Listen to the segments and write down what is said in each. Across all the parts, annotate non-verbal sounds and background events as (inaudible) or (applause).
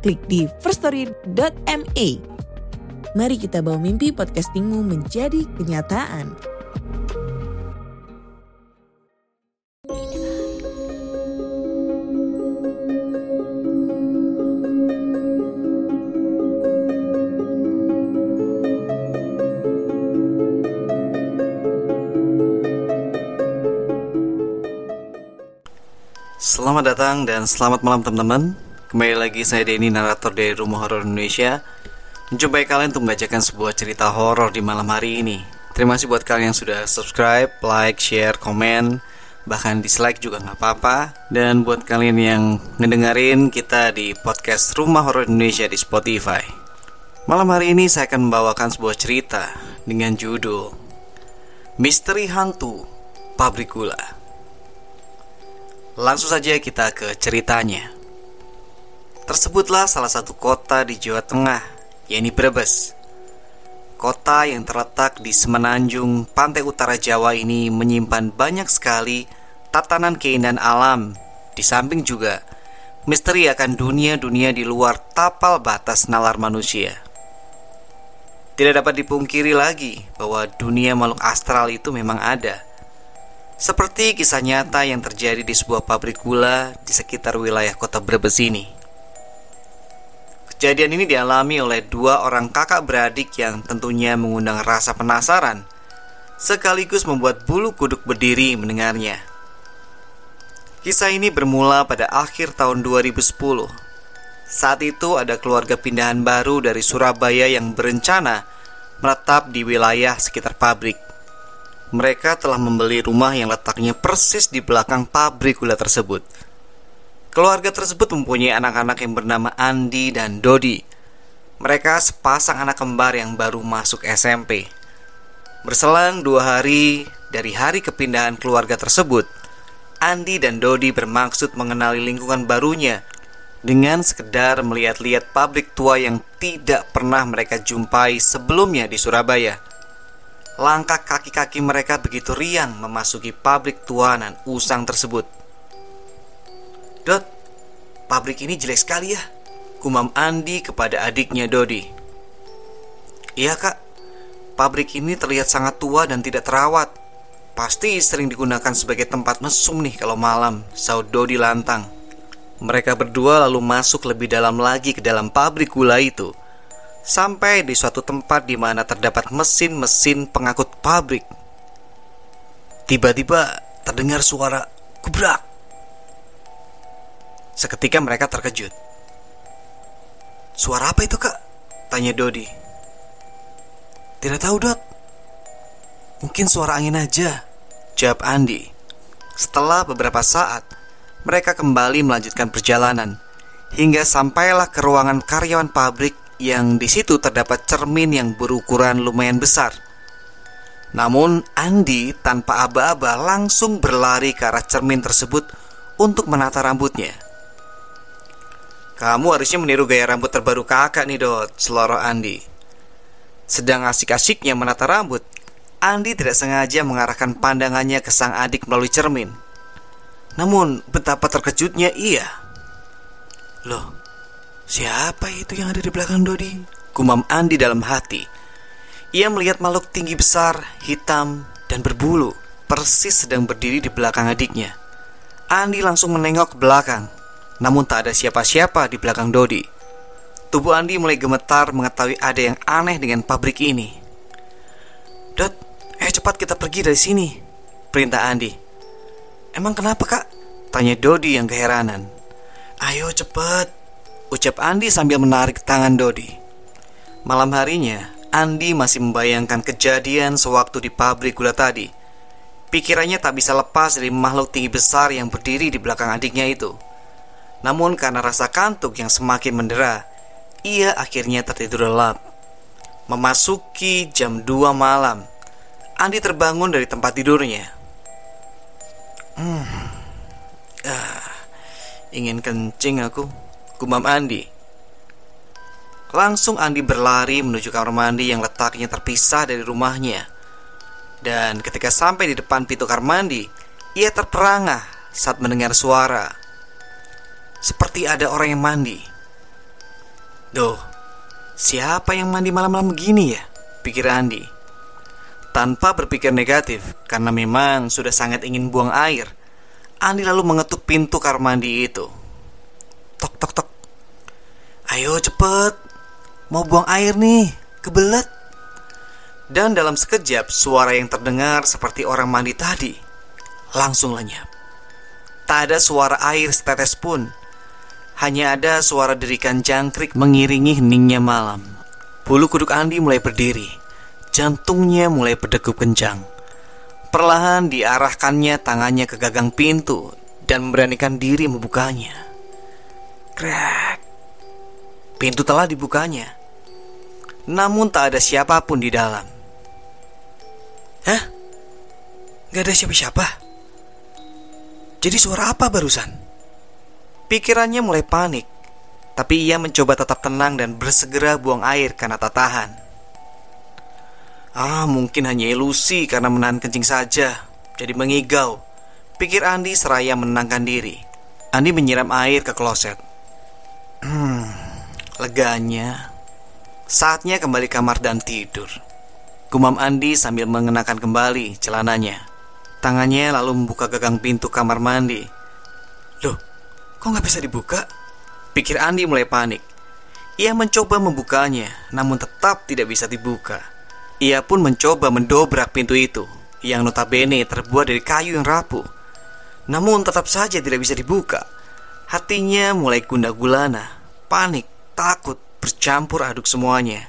klik di firststory.me. Mari kita bawa mimpi podcastingmu menjadi kenyataan. Selamat datang dan selamat malam teman-teman Kembali lagi saya Denny, narator dari Rumah Horor Indonesia. Menjumpai kalian untuk membacakan sebuah cerita horor di malam hari ini. Terima kasih buat kalian yang sudah subscribe, like, share, komen Bahkan dislike juga nggak apa-apa. Dan buat kalian yang ngedengerin kita di podcast Rumah Horor Indonesia di Spotify. Malam hari ini saya akan membawakan sebuah cerita dengan judul Misteri Hantu Pabrik Gula Langsung saja kita ke ceritanya. Tersebutlah salah satu kota di Jawa Tengah, yakni Brebes. Kota yang terletak di semenanjung pantai utara Jawa ini menyimpan banyak sekali tatanan keindahan alam. Di samping juga misteri akan dunia-dunia di luar tapal batas nalar manusia. Tidak dapat dipungkiri lagi bahwa dunia makhluk astral itu memang ada seperti kisah nyata yang terjadi di sebuah pabrik gula di sekitar wilayah kota Brebes ini. Kejadian ini dialami oleh dua orang kakak beradik yang tentunya mengundang rasa penasaran, sekaligus membuat bulu kuduk berdiri mendengarnya. Kisah ini bermula pada akhir tahun 2010. Saat itu ada keluarga pindahan baru dari Surabaya yang berencana menetap di wilayah sekitar pabrik mereka telah membeli rumah yang letaknya persis di belakang pabrik gula tersebut. Keluarga tersebut mempunyai anak-anak yang bernama Andi dan Dodi. Mereka sepasang anak kembar yang baru masuk SMP. Berselang dua hari dari hari kepindahan keluarga tersebut, Andi dan Dodi bermaksud mengenali lingkungan barunya dengan sekedar melihat-lihat pabrik tua yang tidak pernah mereka jumpai sebelumnya di Surabaya. Langkah kaki-kaki mereka begitu riang memasuki pabrik tuanan usang tersebut. Dot, pabrik ini jelek sekali ya, kumam Andi kepada adiknya Dodi. Iya kak, pabrik ini terlihat sangat tua dan tidak terawat. Pasti sering digunakan sebagai tempat mesum nih kalau malam, saud Dodi lantang. Mereka berdua lalu masuk lebih dalam lagi ke dalam pabrik gula itu sampai di suatu tempat di mana terdapat mesin-mesin pengangkut pabrik. Tiba-tiba terdengar suara kubrak. Seketika mereka terkejut. Suara apa itu kak? Tanya Dodi. Tidak tahu dot. Mungkin suara angin aja. Jawab Andi. Setelah beberapa saat, mereka kembali melanjutkan perjalanan hingga sampailah ke ruangan karyawan pabrik yang di situ terdapat cermin yang berukuran lumayan besar. Namun Andi tanpa aba-aba langsung berlari ke arah cermin tersebut untuk menata rambutnya. Kamu harusnya meniru gaya rambut terbaru kakak nih Dot, seloroh Andi. Sedang asik-asiknya menata rambut, Andi tidak sengaja mengarahkan pandangannya ke sang adik melalui cermin. Namun betapa terkejutnya ia. Loh, Siapa itu yang ada di belakang Dodi? Kumam Andi dalam hati. Ia melihat makhluk tinggi besar, hitam, dan berbulu, persis sedang berdiri di belakang adiknya. Andi langsung menengok ke belakang, namun tak ada siapa-siapa di belakang Dodi. Tubuh Andi mulai gemetar mengetahui ada yang aneh dengan pabrik ini. Dot, eh cepat kita pergi dari sini, perintah Andi. Emang kenapa kak? Tanya Dodi yang keheranan. Ayo cepat, Ucap Andi sambil menarik tangan Dodi. Malam harinya, Andi masih membayangkan kejadian sewaktu di pabrik gula tadi. Pikirannya tak bisa lepas dari makhluk tinggi besar yang berdiri di belakang adiknya itu. Namun karena rasa kantuk yang semakin mendera, ia akhirnya tertidur lelap. Memasuki jam 2 malam, Andi terbangun dari tempat tidurnya. Hmm, ah, ingin kencing aku, gumam Andi. Langsung Andi berlari menuju kamar mandi yang letaknya terpisah dari rumahnya. Dan ketika sampai di depan pintu kamar mandi, ia terperangah saat mendengar suara. Seperti ada orang yang mandi. Duh, siapa yang mandi malam-malam begini ya? Pikir Andi. Tanpa berpikir negatif, karena memang sudah sangat ingin buang air, Andi lalu mengetuk pintu kamar mandi itu. Tok tok tok. Ayo cepet, mau buang air nih, kebelet. Dan dalam sekejap suara yang terdengar seperti orang mandi tadi langsung lenyap. Tak ada suara air setetes pun hanya ada suara derikan jangkrik mengiringi heningnya malam. Bulu kuduk Andi mulai berdiri. Jantungnya mulai berdegup kencang. Perlahan diarahkannya tangannya ke gagang pintu dan memberanikan diri membukanya. Krek. Pintu telah dibukanya. Namun tak ada siapa pun di dalam. Hah? Gak ada siapa-siapa? Jadi suara apa barusan? Pikirannya mulai panik, tapi ia mencoba tetap tenang dan bersegera buang air karena tak tahan. Ah, mungkin hanya ilusi karena menahan kencing saja, jadi mengigau. Pikir Andi seraya menenangkan diri. Andi menyiram air ke kloset. Hmm, leganya. Saatnya kembali kamar dan tidur. Gumam Andi sambil mengenakan kembali celananya. Tangannya lalu membuka gagang pintu kamar mandi. Loh, Kok nggak bisa dibuka? Pikir Andi mulai panik. Ia mencoba membukanya, namun tetap tidak bisa dibuka. Ia pun mencoba mendobrak pintu itu, yang notabene terbuat dari kayu yang rapuh. Namun tetap saja tidak bisa dibuka. Hatinya mulai gundah gulana, panik, takut, bercampur aduk semuanya.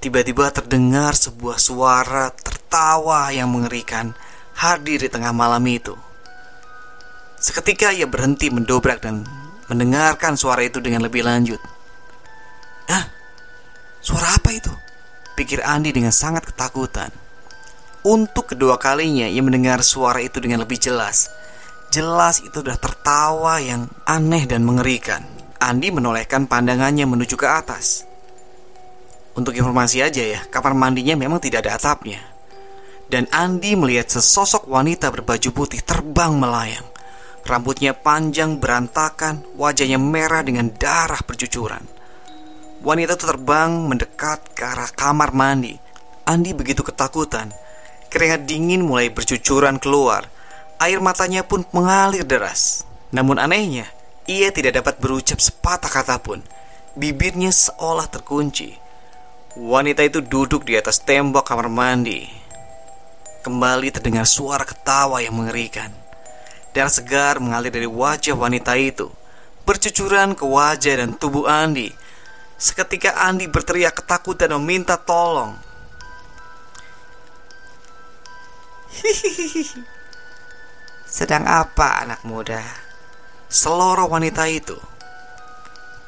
Tiba-tiba terdengar sebuah suara tertawa yang mengerikan hadir di tengah malam itu. Seketika ia berhenti mendobrak dan mendengarkan suara itu dengan lebih lanjut. Hah? Suara apa itu? Pikir Andi dengan sangat ketakutan. Untuk kedua kalinya ia mendengar suara itu dengan lebih jelas. Jelas itu sudah tertawa yang aneh dan mengerikan. Andi menolehkan pandangannya menuju ke atas. Untuk informasi aja ya, kamar mandinya memang tidak ada atapnya. Dan Andi melihat sesosok wanita berbaju putih terbang melayang. Rambutnya panjang berantakan, wajahnya merah dengan darah bercucuran. Wanita itu terbang mendekat ke arah kamar mandi. Andi begitu ketakutan. Keringat dingin mulai bercucuran keluar. Air matanya pun mengalir deras. Namun anehnya, ia tidak dapat berucap sepatah kata pun. Bibirnya seolah terkunci. Wanita itu duduk di atas tembok kamar mandi. Kembali terdengar suara ketawa yang mengerikan. Darah segar mengalir dari wajah wanita itu, bercucuran ke wajah dan tubuh Andi. Seketika Andi berteriak ketakutan dan meminta tolong. (laughs) Sedang apa anak muda? Seloro wanita itu.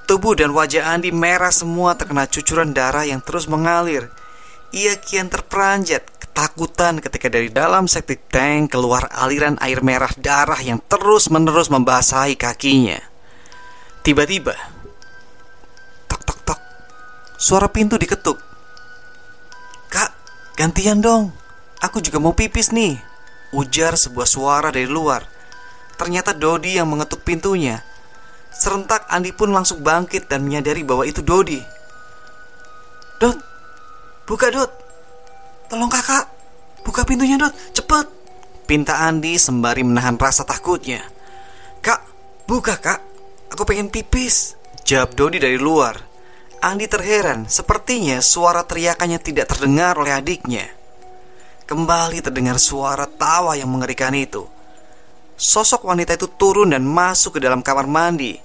Tubuh dan wajah Andi merah semua terkena cucuran darah yang terus mengalir. Ia kian terperanjat ketakutan ketika dari dalam septic tank keluar aliran air merah darah yang terus-menerus membasahi kakinya. Tiba-tiba, tok tok tok, suara pintu diketuk. Kak, gantian dong. Aku juga mau pipis nih. Ujar sebuah suara dari luar. Ternyata Dodi yang mengetuk pintunya. Serentak Andi pun langsung bangkit dan menyadari bahwa itu Dodi. Dot, buka Dot. Tolong kakak, buka pintunya Dot, cepet. Pinta Andi sembari menahan rasa takutnya. Kak, buka kak, aku pengen pipis. Jawab Dodi dari luar. Andi terheran, sepertinya suara teriakannya tidak terdengar oleh adiknya. Kembali terdengar suara tawa yang mengerikan itu. Sosok wanita itu turun dan masuk ke dalam kamar mandi.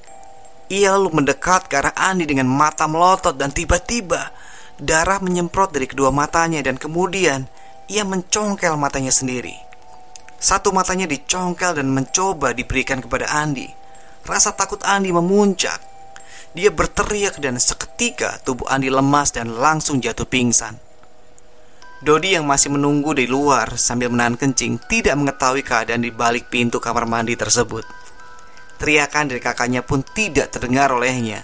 Ia lalu mendekat ke arah Andi dengan mata melotot dan tiba-tiba Darah menyemprot dari kedua matanya dan kemudian ia mencongkel matanya sendiri. Satu matanya dicongkel dan mencoba diberikan kepada Andi. Rasa takut Andi memuncak. Dia berteriak dan seketika tubuh Andi lemas dan langsung jatuh pingsan. Dodi yang masih menunggu di luar sambil menahan kencing tidak mengetahui keadaan di balik pintu kamar mandi tersebut. Teriakan dari kakaknya pun tidak terdengar olehnya.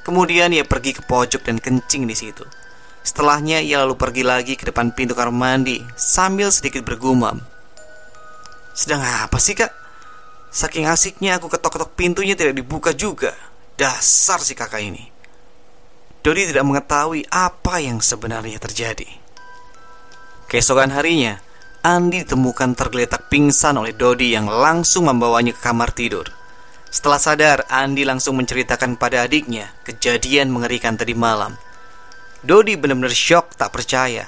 Kemudian ia pergi ke pojok dan kencing di situ. Setelahnya ia lalu pergi lagi ke depan pintu kamar mandi sambil sedikit bergumam. Sedang apa sih kak? Saking asiknya aku ketok-ketok pintunya tidak dibuka juga. Dasar si kakak ini. Dodi tidak mengetahui apa yang sebenarnya terjadi. Keesokan harinya, Andi ditemukan tergeletak pingsan oleh Dodi yang langsung membawanya ke kamar tidur. Setelah sadar, Andi langsung menceritakan pada adiknya kejadian mengerikan tadi malam. Dodi benar-benar shock tak percaya.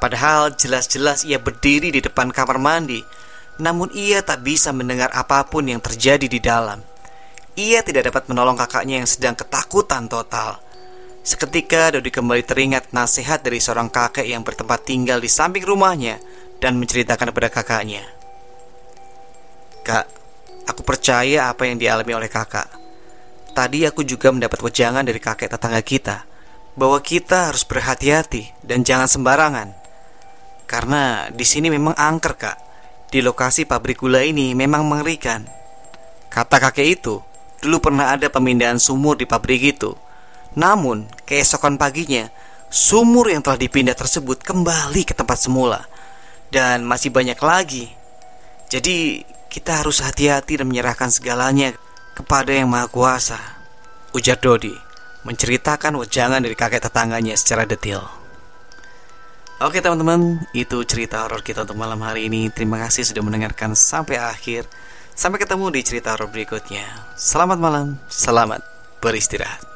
Padahal jelas-jelas ia berdiri di depan kamar mandi, namun ia tak bisa mendengar apa pun yang terjadi di dalam. Ia tidak dapat menolong kakaknya yang sedang ketakutan total. Seketika Dodi kembali teringat nasihat dari seorang kakek yang bertempat tinggal di samping rumahnya dan menceritakan kepada kakaknya. Kak, aku percaya apa yang dialami oleh kakak. Tadi aku juga mendapat wejangan dari kakek tetangga kita bahwa kita harus berhati-hati dan jangan sembarangan. Karena di sini memang angker, Kak. Di lokasi pabrik gula ini memang mengerikan. Kata kakek itu, Dulu pernah ada pemindahan sumur di pabrik itu. Namun, keesokan paginya, sumur yang telah dipindah tersebut kembali ke tempat semula. Dan masih banyak lagi. Jadi, kita harus hati-hati dan menyerahkan segalanya kepada Yang Maha Kuasa. Ujar Dodi, menceritakan wejangan dari kakek tetangganya secara detail. Oke teman-teman, itu cerita horor kita untuk malam hari ini. Terima kasih sudah mendengarkan sampai akhir. Sampai ketemu di cerita horor berikutnya. Selamat malam, selamat beristirahat.